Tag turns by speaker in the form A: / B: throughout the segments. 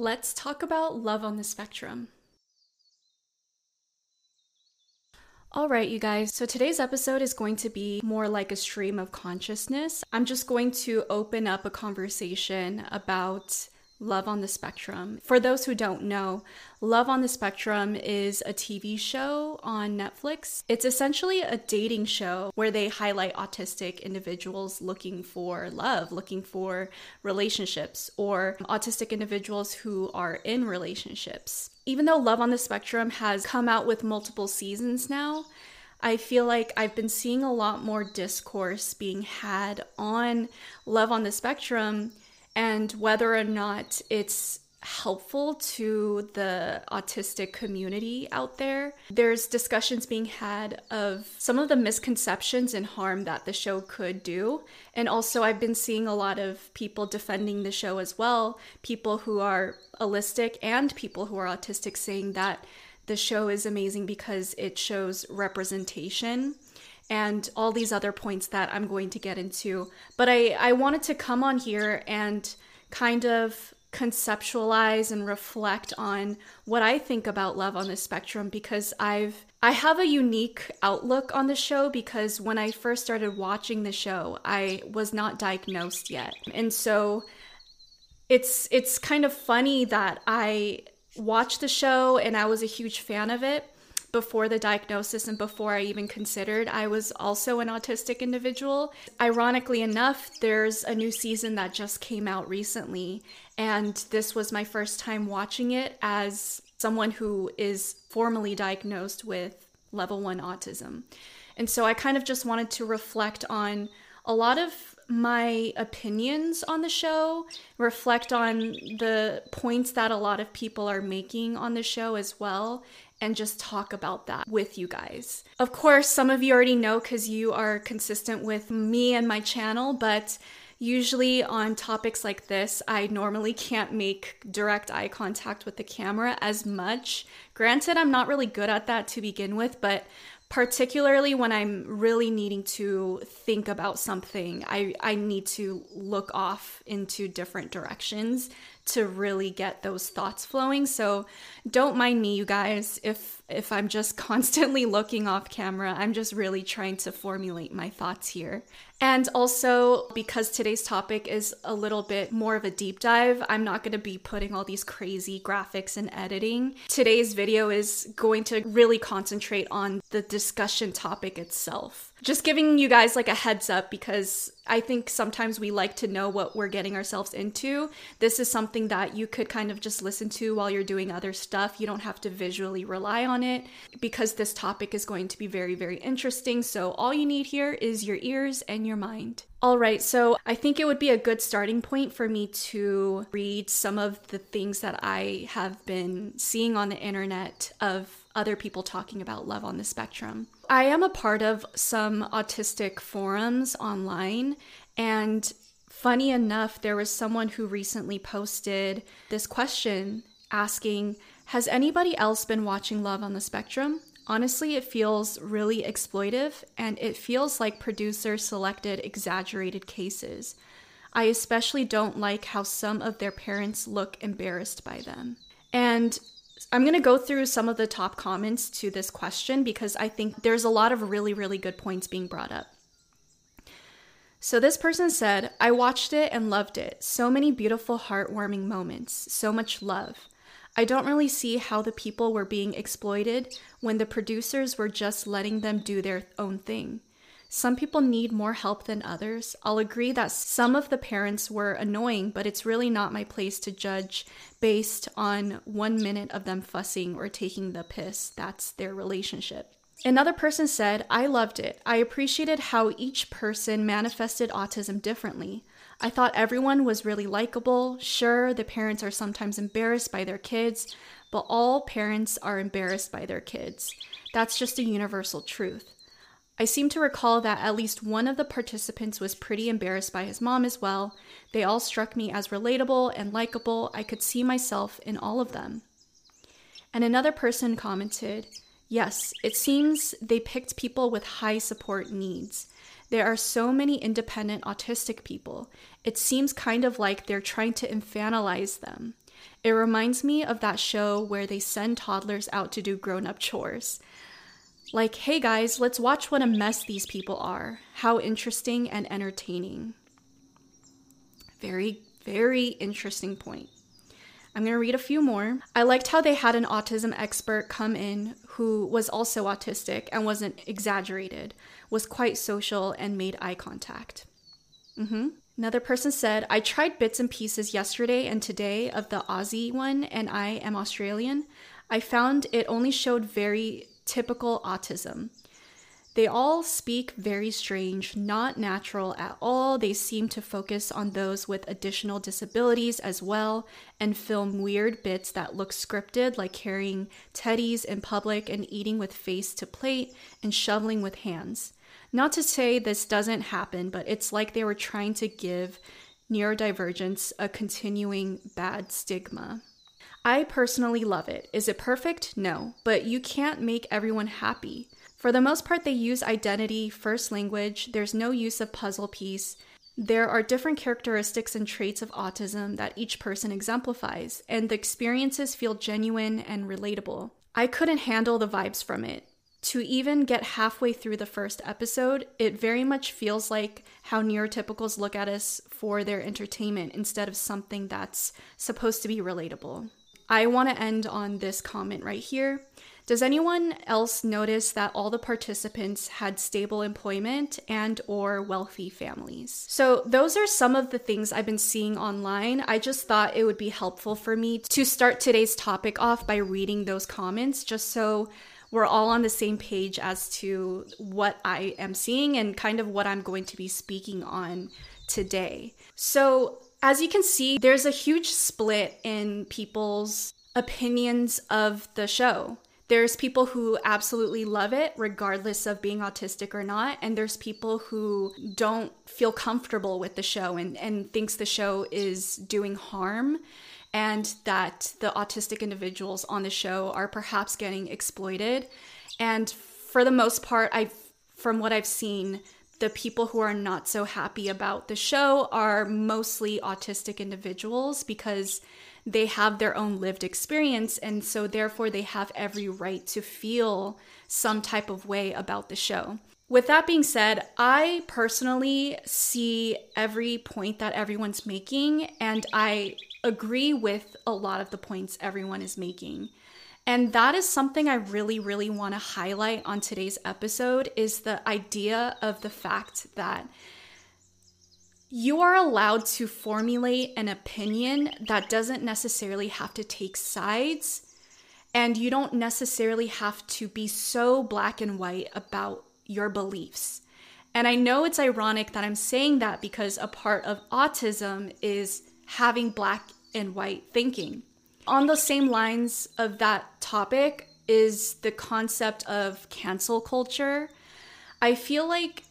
A: Let's talk about love on the spectrum. All right, you guys. So today's episode is going to be more like a stream of consciousness. I'm just going to open up a conversation about Love on the Spectrum. For those who don't know, Love on the Spectrum is a TV show on Netflix. It's essentially a dating show where they highlight autistic individuals looking for love, looking for relationships, or autistic individuals who are in relationships. Even though Love on the Spectrum has come out with multiple seasons now, I feel like I've been seeing a lot more discourse being had on Love on the Spectrum and whether or not it's helpful to the autistic community out there. There's discussions being had of some of the misconceptions and harm that the show could do. And also, I've been seeing a lot of people defending the show as well, people who are allistic and people who are autistic saying that the show is amazing because it shows representation and all these other points that I'm going to get into. But I, I wanted to come on here and kind of conceptualize and reflect on what I think about love on the spectrum because I've I have a unique outlook on the show because when I first started watching the show, I was not diagnosed yet. And so it's it's kind of funny that I watched the show and I was a huge fan of it before the diagnosis and before I even considered I was also an autistic individual. Ironically enough, there's a new season that just came out recently, and this was my first time watching it as someone who is formally diagnosed with level one autism. And so I kind of just wanted to reflect on a lot of my opinions on the show, reflect on the points that a lot of people are making on the show as well, and just talk about that with you guys. Of course, some of you already know because you are consistent with me and my channel, but usually on topics like this, I normally can't make direct eye contact with the camera as much. Granted, I'm not really good at that to begin with, but particularly when I'm really needing to think about something, I, I need to look off into different directions to really get those thoughts flowing. So don't mind me, you guys, if if I'm just constantly looking off camera. I'm just really trying to formulate my thoughts here. And also, because today's topic is a little bit more of a deep dive, I'm not going to be putting all these crazy graphics and editing. Today's video is going to really concentrate on the discussion topic itself. Just giving you guys like a heads up because I think sometimes we like to know what we're getting ourselves into. This is something that you could kind of just listen to while you're doing other stuff. You don't have to visually rely on it because this topic is going to be very, very interesting. So, all you need here is your ears and your mind. All right, so I think it would be a good starting point for me to read some of the things that I have been seeing on the internet of other people talking about love on the spectrum. I am a part of some autistic forums online, and funny enough, there was someone who recently posted this question asking Has anybody else been watching Love on the Spectrum? Honestly, it feels really exploitive and it feels like producers selected exaggerated cases. I especially don't like how some of their parents look embarrassed by them. And I'm going to go through some of the top comments to this question because I think there's a lot of really, really good points being brought up. So, this person said, I watched it and loved it. So many beautiful, heartwarming moments, so much love. I don't really see how the people were being exploited when the producers were just letting them do their own thing. Some people need more help than others. I'll agree that some of the parents were annoying, but it's really not my place to judge based on one minute of them fussing or taking the piss. That's their relationship. Another person said, I loved it. I appreciated how each person manifested autism differently. I thought everyone was really likable. Sure, the parents are sometimes embarrassed by their kids, but all parents are embarrassed by their kids. That's just a universal truth. I seem to recall that at least one of the participants was pretty embarrassed by his mom as well. They all struck me as relatable and likable. I could see myself in all of them. And another person commented, Yes, it seems they picked people with high support needs. There are so many independent autistic people. It seems kind of like they're trying to infantilize them. It reminds me of that show where they send toddlers out to do grown up chores. Like, hey guys, let's watch what a mess these people are. How interesting and entertaining. Very, very interesting point. I'm going to read a few more. I liked how they had an autism expert come in who was also autistic and wasn't exaggerated, was quite social, and made eye contact. Mm-hmm. Another person said, I tried bits and pieces yesterday and today of the Aussie one, and I am Australian. I found it only showed very typical autism. They all speak very strange, not natural at all. They seem to focus on those with additional disabilities as well and film weird bits that look scripted, like carrying teddies in public and eating with face to plate and shoveling with hands. Not to say this doesn't happen, but it's like they were trying to give neurodivergence a continuing bad stigma. I personally love it. Is it perfect? No, but you can't make everyone happy. For the most part, they use identity, first language, there's no use of puzzle piece. There are different characteristics and traits of autism that each person exemplifies, and the experiences feel genuine and relatable. I couldn't handle the vibes from it. To even get halfway through the first episode, it very much feels like how neurotypicals look at us for their entertainment instead of something that's supposed to be relatable. I want to end on this comment right here. Does anyone else notice that all the participants had stable employment and or wealthy families? So those are some of the things I've been seeing online. I just thought it would be helpful for me to start today's topic off by reading those comments just so we're all on the same page as to what I am seeing and kind of what I'm going to be speaking on today. So, as you can see, there's a huge split in people's opinions of the show. There's people who absolutely love it, regardless of being autistic or not, and there's people who don't feel comfortable with the show and, and thinks the show is doing harm and that the autistic individuals on the show are perhaps getting exploited. And for the most part, I've from what I've seen, the people who are not so happy about the show are mostly autistic individuals because they have their own lived experience and so therefore they have every right to feel some type of way about the show. With that being said, I personally see every point that everyone's making and I agree with a lot of the points everyone is making. And that is something I really, really want to highlight on today's episode is the idea of the fact that you are allowed to formulate an opinion that doesn't necessarily have to take sides. And you don't necessarily have to be so black and white about your beliefs. And I know it's ironic that I'm saying that because a part of autism is having black and white thinking on the same lines of that topic is the concept of cancel culture. I feel like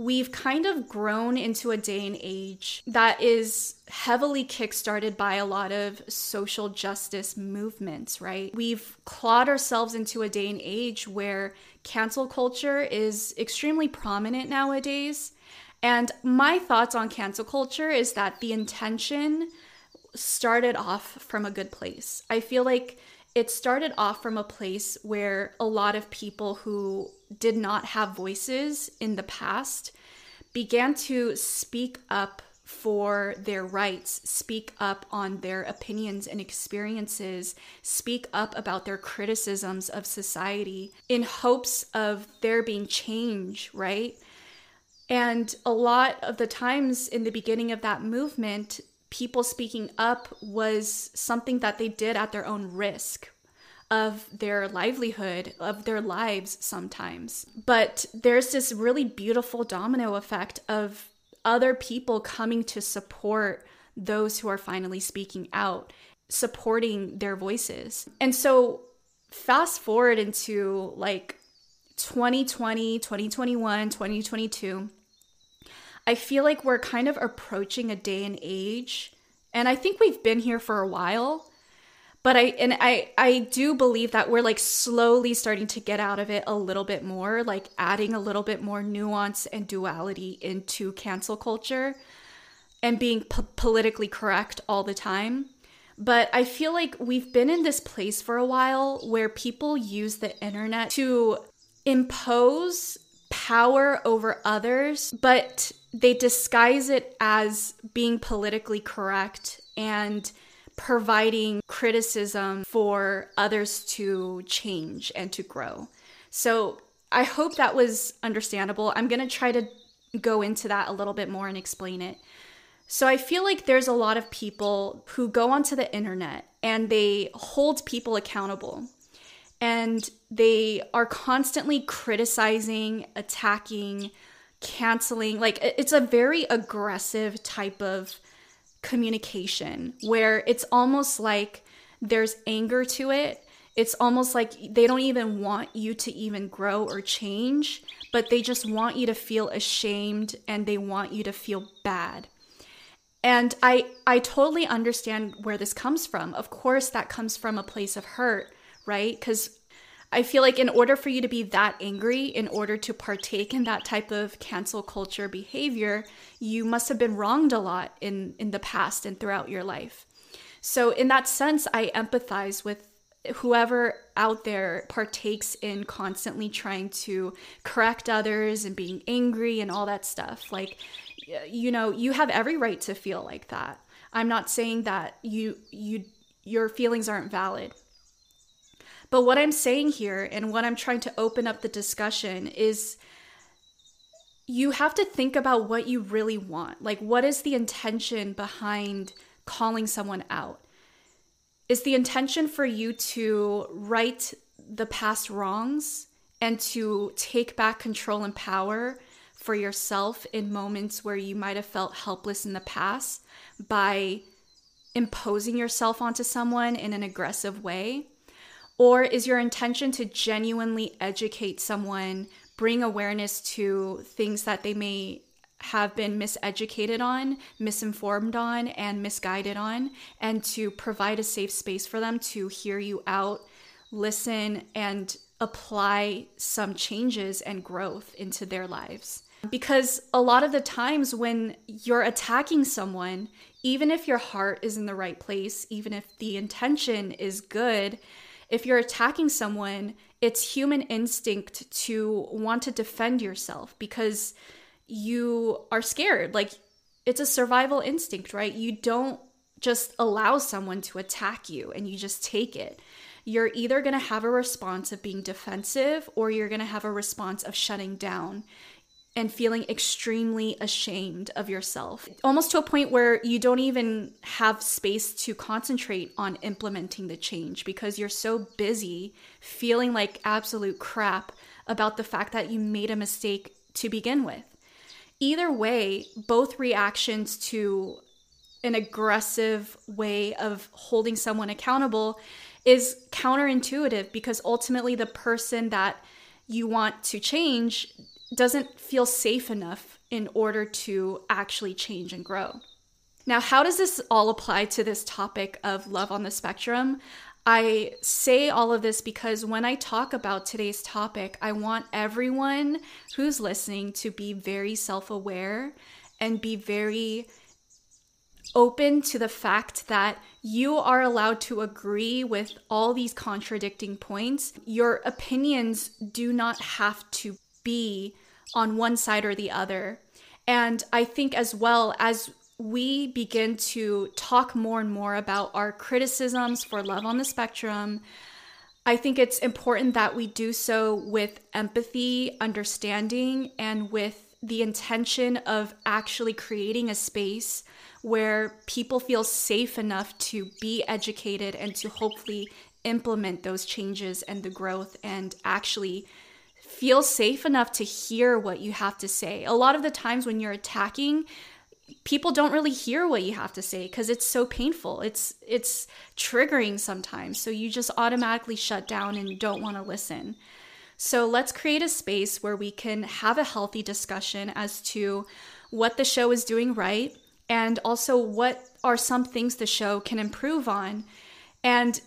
A: we've kind of grown into a day and age that is heavily kickstarted by a lot of social justice movements, right? We've clawed ourselves into a day and age where cancel culture is extremely prominent nowadays. And my thoughts on cancel culture is that the intention started off from a good place. I feel like it started off from a place where a lot of people who did not have voices in the past began to speak up for their rights, speak up on their opinions and experiences, speak up about their criticisms of society in hopes of there being change, right? And a lot of the times in the beginning of that movement, people speaking up was something that they did at their own risk of their livelihood, of their lives sometimes. But there's this really beautiful domino effect of other people coming to support those who are finally speaking out, supporting their voices. And so, fast forward into like 2020, 2021, 2022 I feel like we're kind of approaching a day and age, and I think we've been here for a while. But I and I I do believe that we're like slowly starting to get out of it a little bit more, like adding a little bit more nuance and duality into cancel culture and being politically correct all the time. But I feel like we've been in this place for a while where people use the internet to impose power over others, but they disguise it as being politically correct and providing criticism for others to change and to grow. So I hope that was understandable. I'm going to try to go into that a little bit more and explain it. So I feel like there's a lot of people who go onto the internet and they hold people accountable. And they are constantly criticizing, attacking, canceling. Like it's a very aggressive type of communication where it's almost like there's anger to it. It's almost like they don't even want you to even grow or change, but they just want you to feel ashamed and they want you to feel bad. And I I totally understand where this comes from. Of course that comes from a place of hurt, right? Cuz I feel like in order for you to be that angry, in order to partake in that type of cancel culture behavior, you must have been wronged a lot in in the past and throughout your life. So in that sense, I empathize with whoever out there partakes in constantly trying to correct others and being angry and all that stuff. Like you know, you have every right to feel like that. I'm not saying that you you your feelings aren't valid. But what I'm saying here and what I'm trying to open up the discussion is you have to think about what you really want. Like, what is the intention behind calling someone out? Is the intention for you to right the past wrongs and to take back control and power for yourself in moments where you might have felt helpless in the past by imposing yourself onto someone in an aggressive way? Or is your intention to genuinely educate someone, bring awareness to things that they may have been miseducated on, misinformed on, and misguided on, and to provide a safe space for them to hear you out, listen, and apply some changes and growth into their lives? Because a lot of the times when you're attacking someone, even if your heart is in the right place, even if the intention is good, if you're attacking someone, it's human instinct to want to defend yourself because you are scared. Like it's a survival instinct, right? You don't just allow someone to attack you and you just take it. You're either going to have a response of being defensive or you're going to have a response of shutting down and feeling extremely ashamed of yourself, almost to a point where you don't even have space to concentrate on implementing the change because you're so busy feeling like absolute crap about the fact that you made a mistake to begin with. Either way, both reactions to an aggressive way of holding someone accountable is counterintuitive because ultimately the person that you want to change doesn't feel safe enough in order to actually change and grow. Now, how does this all apply to this topic of love on the spectrum? I say all of this because when I talk about today's topic, I want everyone who's listening to be very self aware and be very open to the fact that you are allowed to agree with all these contradicting points. Your opinions do not have to be on one side or the other. And I think as well as we begin to talk more and more about our criticisms for love on the spectrum, I think it's important that we do so with empathy, understanding, and with the intention of actually creating a space where people feel safe enough to be educated and to hopefully implement those changes and the growth and actually feel safe enough to hear what you have to say. A lot of the times when you're attacking, people don't really hear what you have to say because it's so painful. It's it's triggering sometimes. So you just automatically shut down and don't want to listen. So let's create a space where we can have a healthy discussion as to what the show is doing right and also what are some things the show can improve on. And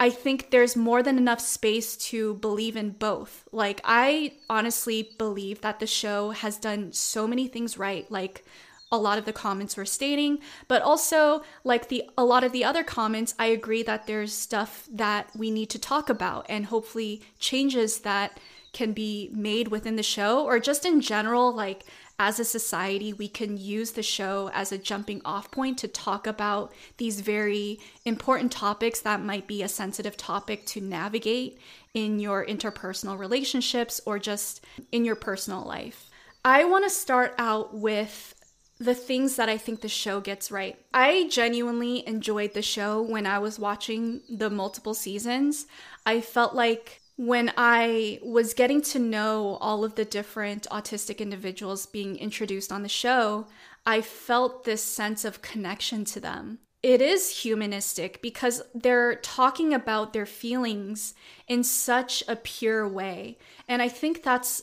A: I think there's more than enough space to believe in both. Like, I honestly believe that the show has done so many things right. Like, a lot of the comments were stating, but also like the a lot of the other comments, I agree that there's stuff that we need to talk about and hopefully changes that can be made within the show or just in general like as a society, we can use the show as a jumping off point to talk about these very important topics that might be a sensitive topic to navigate in your interpersonal relationships or just in your personal life. I want to start out with the things that I think the show gets right. I genuinely enjoyed the show when I was watching the multiple seasons. I felt like when I was getting to know all of the different autistic individuals being introduced on the show, I felt this sense of connection to them. It is humanistic because they're talking about their feelings in such a pure way. And I think that's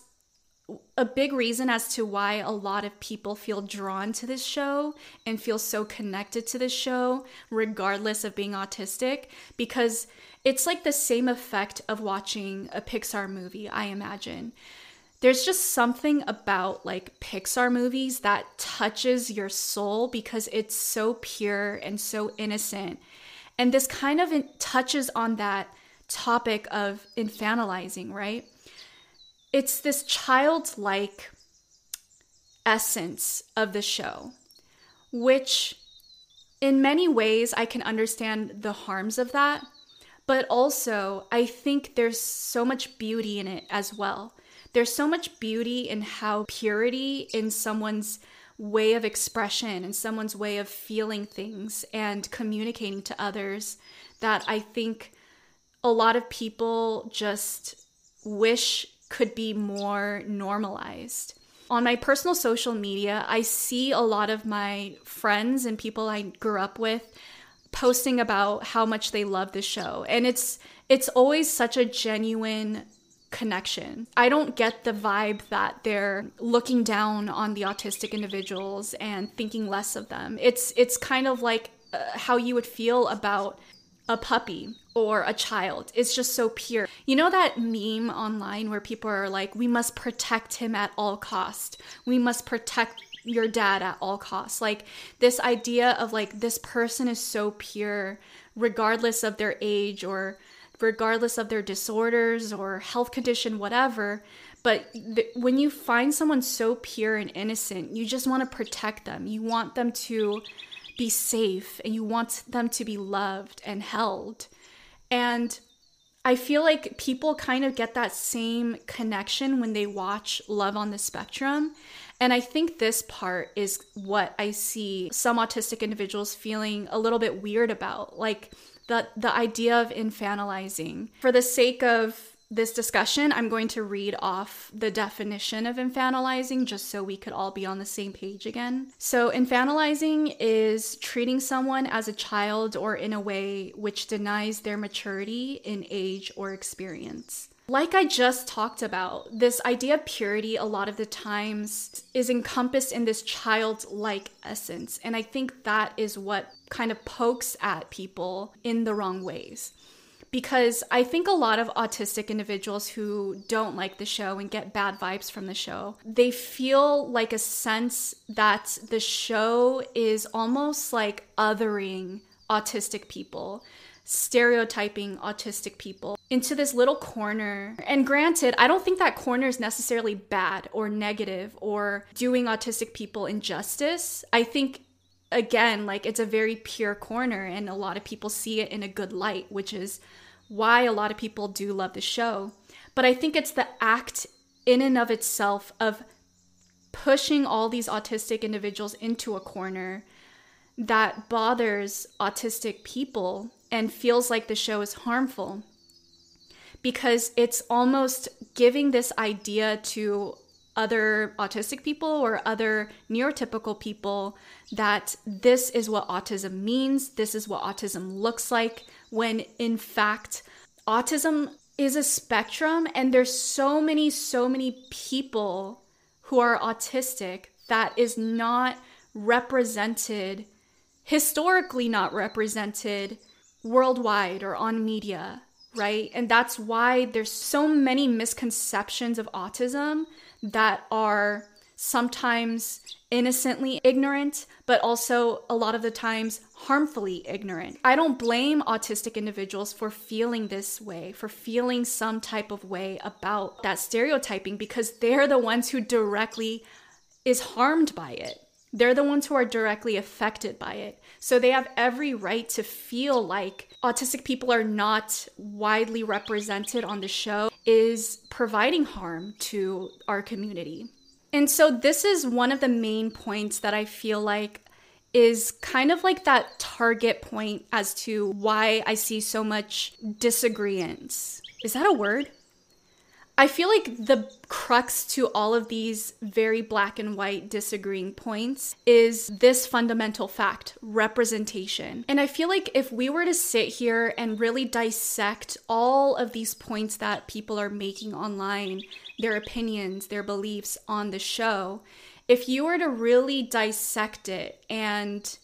A: a big reason as to why a lot of people feel drawn to this show and feel so connected to this show, regardless of being autistic, because it's like the same effect of watching a Pixar movie, I imagine. There's just something about like Pixar movies that touches your soul because it's so pure and so innocent. And this kind of touches on that topic of infantilizing, right? it's this childlike essence of the show, which in many ways I can understand the harms of that, but also I think there's so much beauty in it as well. There's so much beauty in how purity in someone's way of expression and someone's way of feeling things and communicating to others that I think a lot of people just wish could be more normalized. On my personal social media, I see a lot of my friends and people I grew up with posting about how much they love the show. And it's it's always such a genuine connection. I don't get the vibe that they're looking down on the autistic individuals and thinking less of them. It's it's kind of like uh, how you would feel about a puppy or a child. It's just so pure. You know that meme online where people are like, we must protect him at all cost. We must protect your dad at all costs. Like this idea of like this person is so pure regardless of their age or regardless of their disorders or health condition whatever. But th- when you find someone so pure and innocent, you just want to protect them. You want them to be safe and you want them to be loved and held. And I feel like people kind of get that same connection when they watch Love on the Spectrum. And I think this part is what I see some autistic individuals feeling a little bit weird about. Like the the idea of infantilizing. For the sake of this discussion, I'm going to read off the definition of infantilizing just so we could all be on the same page again. So, infantilizing is treating someone as a child or in a way which denies their maturity in age or experience. Like I just talked about, this idea of purity a lot of the times is encompassed in this childlike essence. And I think that is what kind of pokes at people in the wrong ways because I think a lot of autistic individuals who don't like the show and get bad vibes from the show, they feel like a sense that the show is almost like othering autistic people stereotyping autistic people into this little corner. And granted, I don't think that corner is necessarily bad or negative or doing autistic people injustice. I think again, like it's a very pure corner and a lot of people see it in a good light, which is why a lot of people do love the show. But I think it's the act in and of itself of pushing all these autistic individuals into a corner that bothers autistic people and feels like the show is harmful. Because it's almost giving this idea to other autistic people or other neurotypical people that this is what autism means, this is what autism looks like, when in fact, autism is a spectrum and there's so many, so many people who are autistic that is not represented, historically not represented worldwide or on media, right? And that's why there's so many misconceptions of autism that are sometimes innocently ignorant, but also a lot of the times harmfully ignorant. I don't blame autistic individuals for feeling this way, for feeling some type of way about that stereotyping because they're the ones who directly is harmed by it. They're the ones who are directly affected by it. So they have every right to feel like autistic people are not widely represented on the show is providing harm to our community. And so this is one of the main points that I feel like is kind of like that target point as to why I see so much disagreement. Is that a word? I feel like the crux to all of these very black and white disagreeing points is this fundamental fact representation. And I feel like if we were to sit here and really dissect all of these points that people are making online, their opinions, their beliefs on the show, if you were to really dissect it and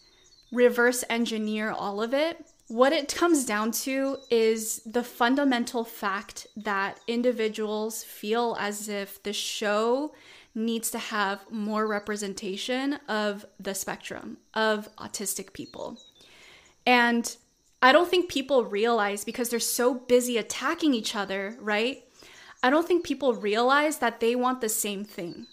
A: reverse engineer all of it, what it comes down to is the fundamental fact that individuals feel as if the show needs to have more representation of the spectrum of autistic people. And I don't think people realize because they're so busy attacking each other, right? I don't think people realize that they want the same thing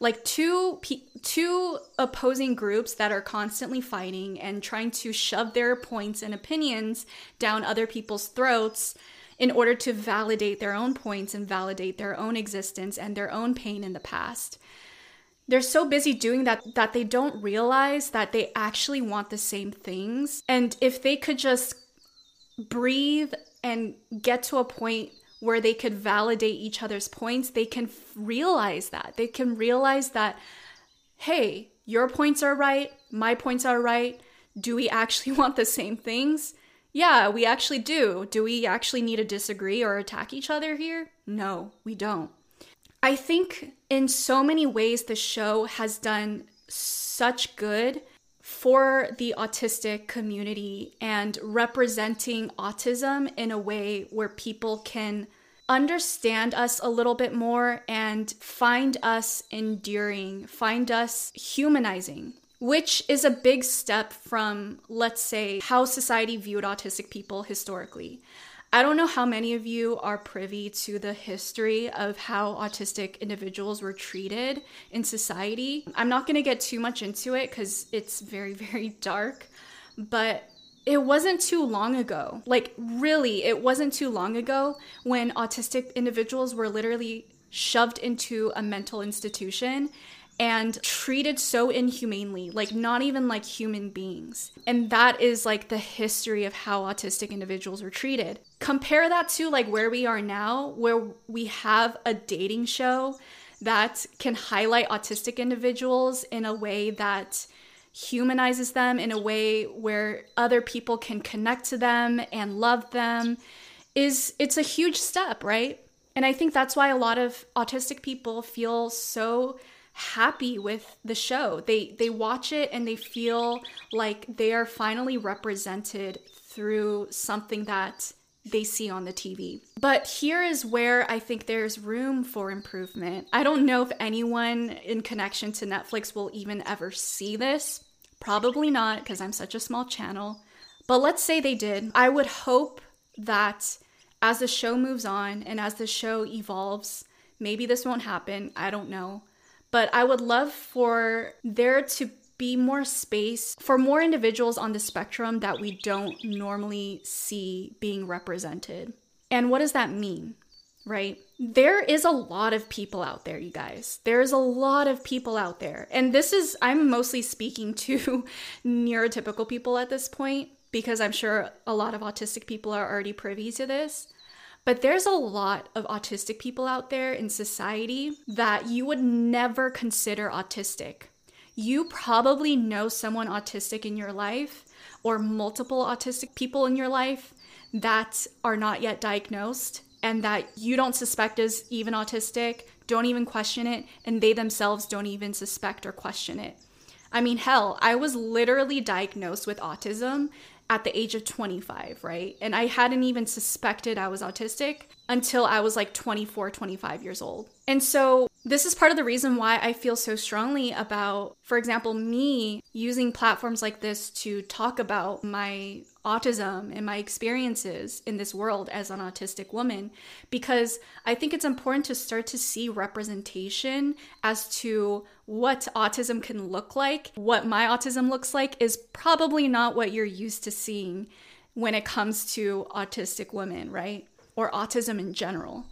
A: like two two opposing groups that are constantly fighting and trying to shove their points and opinions down other people's throats in order to validate their own points and validate their own existence and their own pain in the past. They're so busy doing that that they don't realize that they actually want the same things. And if they could just breathe and get to a point where they could validate each other's points, they can realize that. They can realize that, hey, your points are right, my points are right. Do we actually want the same things? Yeah, we actually do. Do we actually need to disagree or attack each other here? No, we don't. I think in so many ways the show has done such good for the autistic community and representing autism in a way where people can understand us a little bit more and find us endearing, find us humanizing, which is a big step from, let's say, how society viewed autistic people historically. I don't know how many of you are privy to the history of how autistic individuals were treated in society. I'm not going to get too much into it because it's very, very dark, but it wasn't too long ago. Like, really, it wasn't too long ago when autistic individuals were literally shoved into a mental institution and treated so inhumanely, like not even like human beings. And that is like the history of how autistic individuals were treated. Compare that to like where we are now, where we have a dating show that can highlight autistic individuals in a way that humanizes them in a way where other people can connect to them and love them is it's a huge step, right? And I think that's why a lot of autistic people feel so happy with the show. They they watch it and they feel like they are finally represented through something that they see on the TV. But here is where I think there's room for improvement. I don't know if anyone in connection to Netflix will even ever see this. Probably not because I'm such a small channel. But let's say they did. I would hope that as the show moves on and as the show evolves, maybe this won't happen. I don't know. But I would love for there to be more space for more individuals on the spectrum that we don't normally see being represented. And what does that mean? Right? There is a lot of people out there, you guys. There's a lot of people out there. And this is, I'm mostly speaking to neurotypical people at this point because I'm sure a lot of autistic people are already privy to this. But there's a lot of autistic people out there in society that you would never consider autistic. You probably know someone autistic in your life or multiple autistic people in your life that are not yet diagnosed and that you don't suspect is even autistic, don't even question it, and they themselves don't even suspect or question it. I mean, hell, I was literally diagnosed with autism at the age of 25, right? And I hadn't even suspected I was autistic until I was like 24, 25 years old. And so this is part of the reason why I feel so strongly about, for example, me using platforms like this to talk about my autism and my experiences in this world as an autistic woman, because I think it's important to start to see representation as to what autism can look like. What my autism looks like is probably not what you're used to seeing when it comes to autistic women, right? Or autism in general.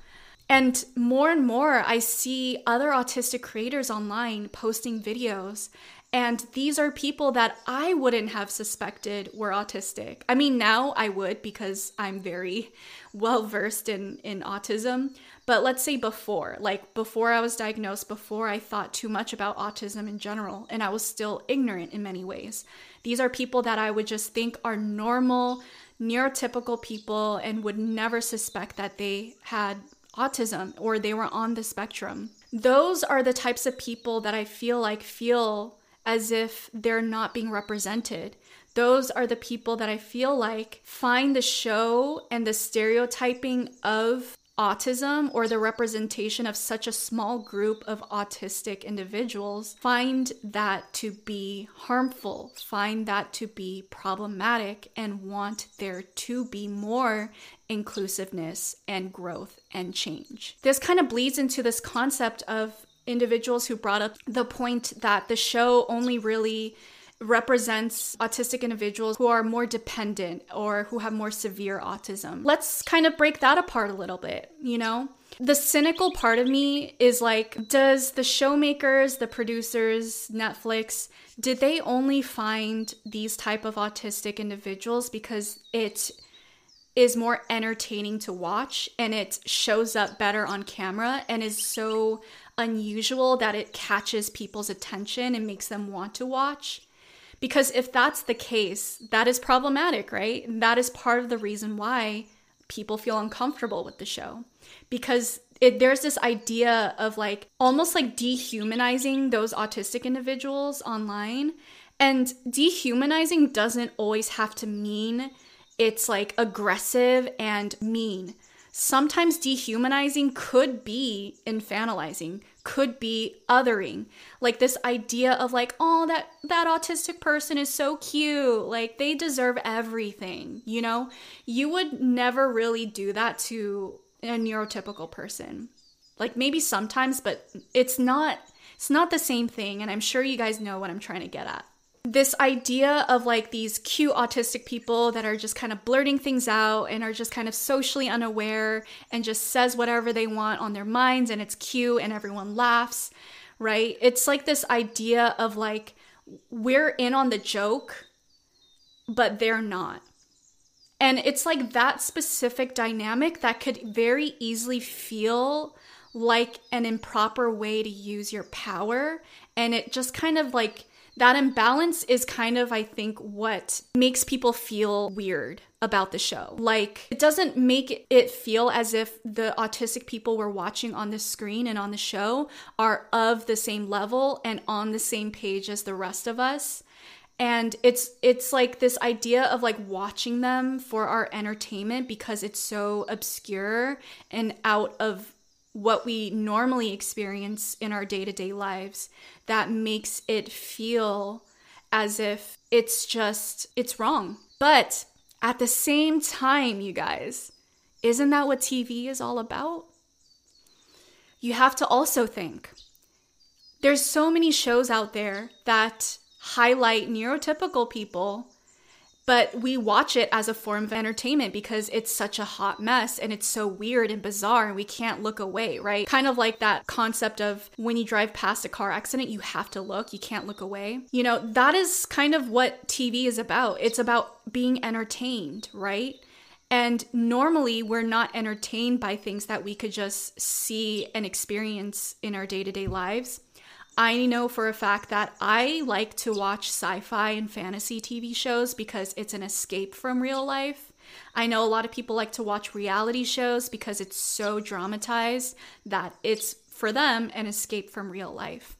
A: And more and more, I see other autistic creators online posting videos. And these are people that I wouldn't have suspected were autistic. I mean, now I would because I'm very well versed in, in autism. But let's say before, like before I was diagnosed, before I thought too much about autism in general, and I was still ignorant in many ways. These are people that I would just think are normal, neurotypical people and would never suspect that they had autism or they were on the spectrum. Those are the types of people that I feel like feel as if they're not being represented. Those are the people that I feel like find the show and the stereotyping of autism or the representation of such a small group of autistic individuals find that to be harmful, find that to be problematic, and want there to be more inclusiveness and growth and change. This kind of bleeds into this concept of individuals who brought up the point that the show only really represents autistic individuals who are more dependent or who have more severe autism. Let's kind of break that apart a little bit, you know? The cynical part of me is like, does the showmakers, the producers, Netflix, did they only find these type of autistic individuals because it is more entertaining to watch and it shows up better on camera and is so unusual that it catches people's attention and makes them want to watch? Because if that's the case, that is problematic, right? That is part of the reason why people feel uncomfortable with the show. Because it, there's this idea of like almost like dehumanizing those autistic individuals online. And dehumanizing doesn't always have to mean it's like aggressive and mean. Sometimes dehumanizing could be infantilizing, could be othering. Like this idea of like, oh, that that autistic person is so cute. Like they deserve everything, you know? You would never really do that to a neurotypical person. Like maybe sometimes, but it's not it's not the same thing and I'm sure you guys know what I'm trying to get at this idea of like these cute autistic people that are just kind of blurting things out and are just kind of socially unaware and just says whatever they want on their minds and it's cute and everyone laughs, right? It's like this idea of like we're in on the joke, but they're not. And it's like that specific dynamic that could very easily feel like an improper way to use your power. And it just kind of like that imbalance is kind of, I think, what makes people feel weird about the show. Like, it doesn't make it feel as if the autistic people we're watching on the screen and on the show are of the same level and on the same page as the rest of us and it's it's like this idea of like watching them for our entertainment because it's so obscure and out of what we normally experience in our day-to-day lives that makes it feel as if it's just it's wrong. But at the same time, you guys, isn't that what TV is all about? You have to also think there's so many shows out there that highlight neurotypical people but we watch it as a form of entertainment because it's such a hot mess and it's so weird and bizarre and we can't look away, right? Kind of like that concept of when you drive past a car accident, you have to look, you can't look away. You know, that is kind of what TV is about. It's about being entertained, right? And normally we're not entertained by things that we could just see and experience in our day to day lives. I know for a fact that I like to watch sci fi and fantasy TV shows because it's an escape from real life. I know a lot of people like to watch reality shows because it's so dramatized that it's for them an escape from real life.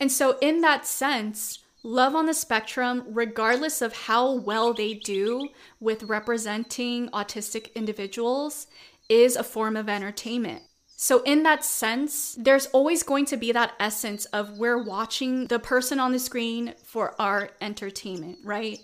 A: And so, in that sense, Love on the Spectrum, regardless of how well they do with representing autistic individuals, is a form of entertainment. So, in that sense, there's always going to be that essence of we're watching the person on the screen for our entertainment, right?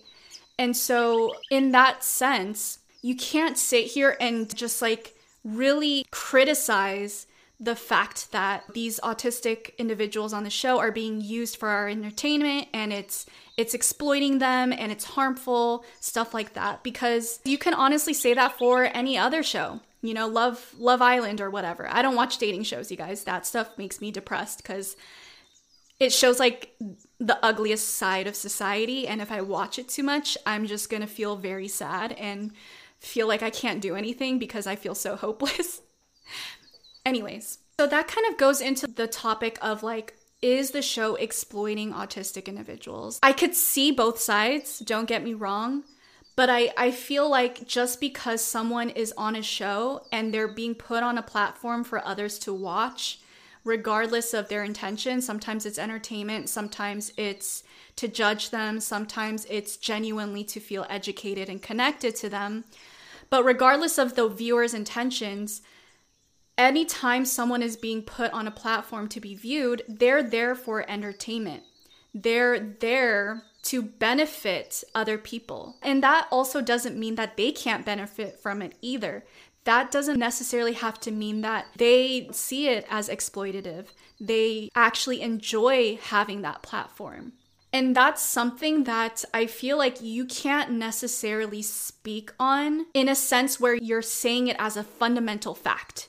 A: And so, in that sense, you can't sit here and just like really criticize the fact that these autistic individuals on the show are being used for our entertainment and it's it's exploiting them and it's harmful stuff like that because you can honestly say that for any other show you know love love island or whatever. I don't watch dating shows you guys. That stuff makes me depressed because it shows like the ugliest side of society and if i watch it too much i'm just gonna feel very sad and feel like i can't do anything because i feel so hopeless. Anyways, so that kind of goes into the topic of like, is the show exploiting autistic individuals? I could see both sides, don't get me wrong, but I, I feel like just because someone is on a show and they're being put on a platform for others to watch, regardless of their intention, sometimes it's entertainment, sometimes it's to judge them, sometimes it's genuinely to feel educated and connected to them. But regardless of the viewer's intentions, anytime someone is being put on a platform to be viewed, they're there for entertainment. They're there to benefit other people. And that also doesn't mean that they can't benefit from it either. That doesn't necessarily have to mean that they see it as exploitative. They actually enjoy having that platform. And that's something that I feel like you can't necessarily speak on in a sense where you're saying it as a fundamental fact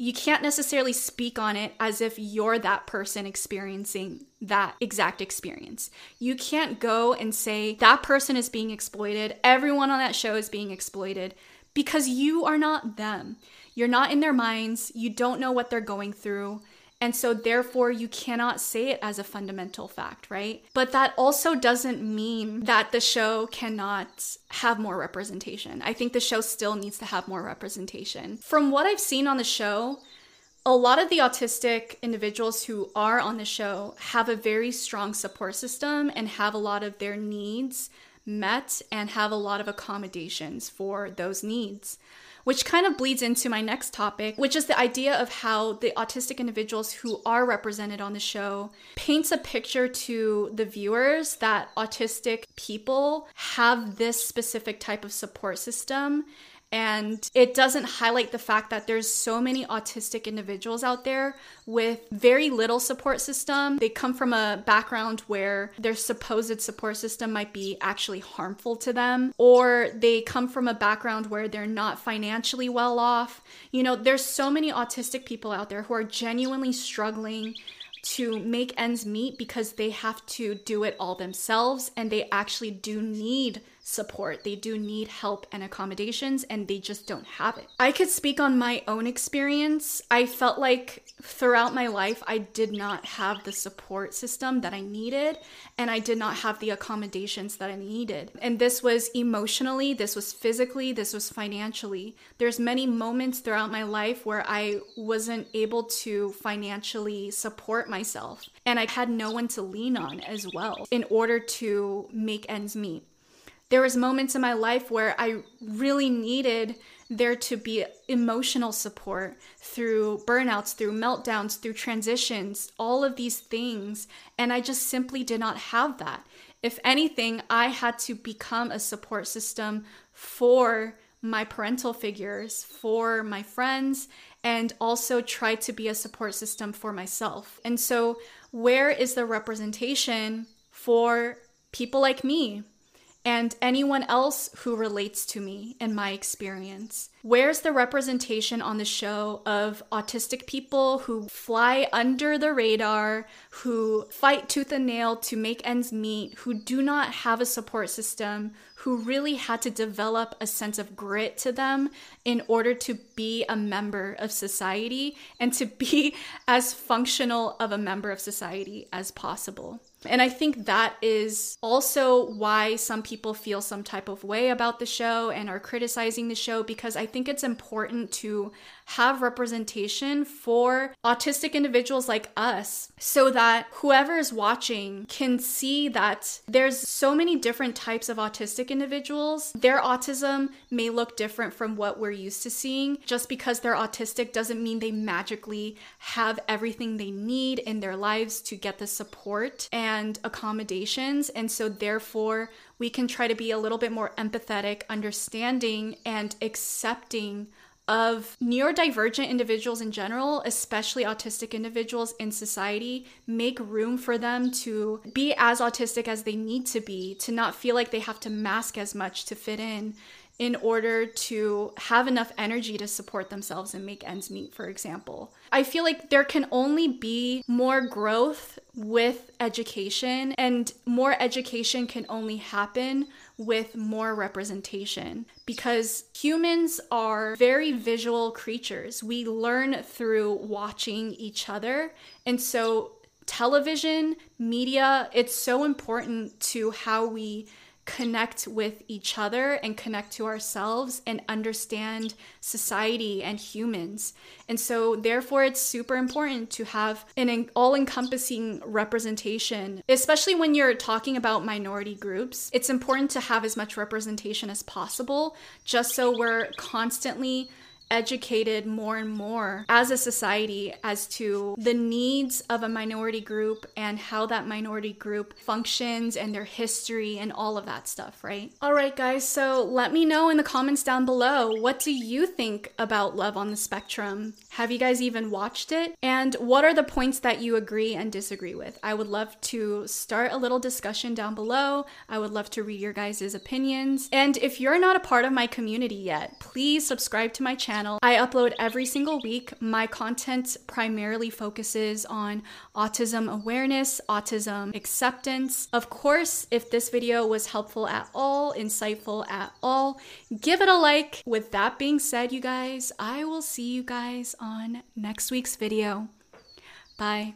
A: you can't necessarily speak on it as if you're that person experiencing that exact experience. You can't go and say that person is being exploited, everyone on that show is being exploited, because you are not them. You're not in their minds, you don't know what they're going through. And so, therefore, you cannot say it as a fundamental fact, right? But that also doesn't mean that the show cannot have more representation. I think the show still needs to have more representation. From what I've seen on the show, a lot of the autistic individuals who are on the show have a very strong support system and have a lot of their needs met and have a lot of accommodations for those needs which kind of bleeds into my next topic, which is the idea of how the autistic individuals who are represented on the show paints a picture to the viewers that autistic people have this specific type of support system and it doesn't highlight the fact that there's so many autistic individuals out there with very little support system. They come from a background where their supposed support system might be actually harmful to them, or they come from a background where they're not financially well off. You know, there's so many autistic people out there who are genuinely struggling to make ends meet because they have to do it all themselves and they actually do need support. They do need help and accommodations, and they just don't have it. I could speak on my own experience. I felt like throughout my life, I did not have the support system that I needed, and I did not have the accommodations that I needed. And this was emotionally, this was physically, this was financially. There's many moments throughout my life where I wasn't able to financially support myself, and I had no one to lean on as well in order to make ends meet there was moments in my life where I really needed there to be emotional support through burnouts, through meltdowns, through transitions, all of these things. And I just simply did not have that. If anything, I had to become a support system for my parental figures, for my friends, and also try to be a support system for myself. And so, where is the representation for people like me? And anyone else who relates to me in my experience. Where's the representation on the show of autistic people who fly under the radar, who fight tooth and nail to make ends meet, who do not have a support system, who really had to develop a sense of grit to them in order to be a member of society and to be as functional of a member of society as possible? And I think that is also why some people feel some type of way about the show and are criticizing the show because I think it's important to have representation for autistic individuals like us so that whoever is watching can see that there's so many different types of autistic individuals. Their autism may look different from what we're used to seeing. Just because they're autistic doesn't mean they magically have everything they need in their lives to get the support and accommodations. And so, therefore, we can try to be a little bit more empathetic, understanding, and accepting of neurodivergent individuals in general, especially autistic individuals in society, make room for them to be as autistic as they need to be, to not feel like they have to mask as much to fit in in order to have enough energy to support themselves and make ends meet, for example. I feel like there can only be more growth with education, and more education can only happen with more representation because humans are very visual creatures. We learn through watching each other. And so, television, media, it's so important to how we connect with each other and connect to ourselves and understand society and humans. And so, therefore, it's super important to have an all encompassing representation, especially when you're talking about minority groups. It's important to have as much representation as possible just so we're constantly educated more and more as a society as to the needs of a minority group and how that minority group functions and their history and all of that stuff, right? All right, guys, so let me know in the comments down below what do you think about Love on the Spectrum? Have you guys even watched it? And what are the points that you agree and disagree with? I would love to start a little discussion down below. I would love to read your guys' opinions. And if you're not a part of my community yet, please subscribe to my channel channel. I upload every single week. My content primarily focuses on autism awareness, autism acceptance. Of course, if this video was helpful at all, insightful at all, give it a like. With that being said, you guys, I will see you guys on next week's video. Bye.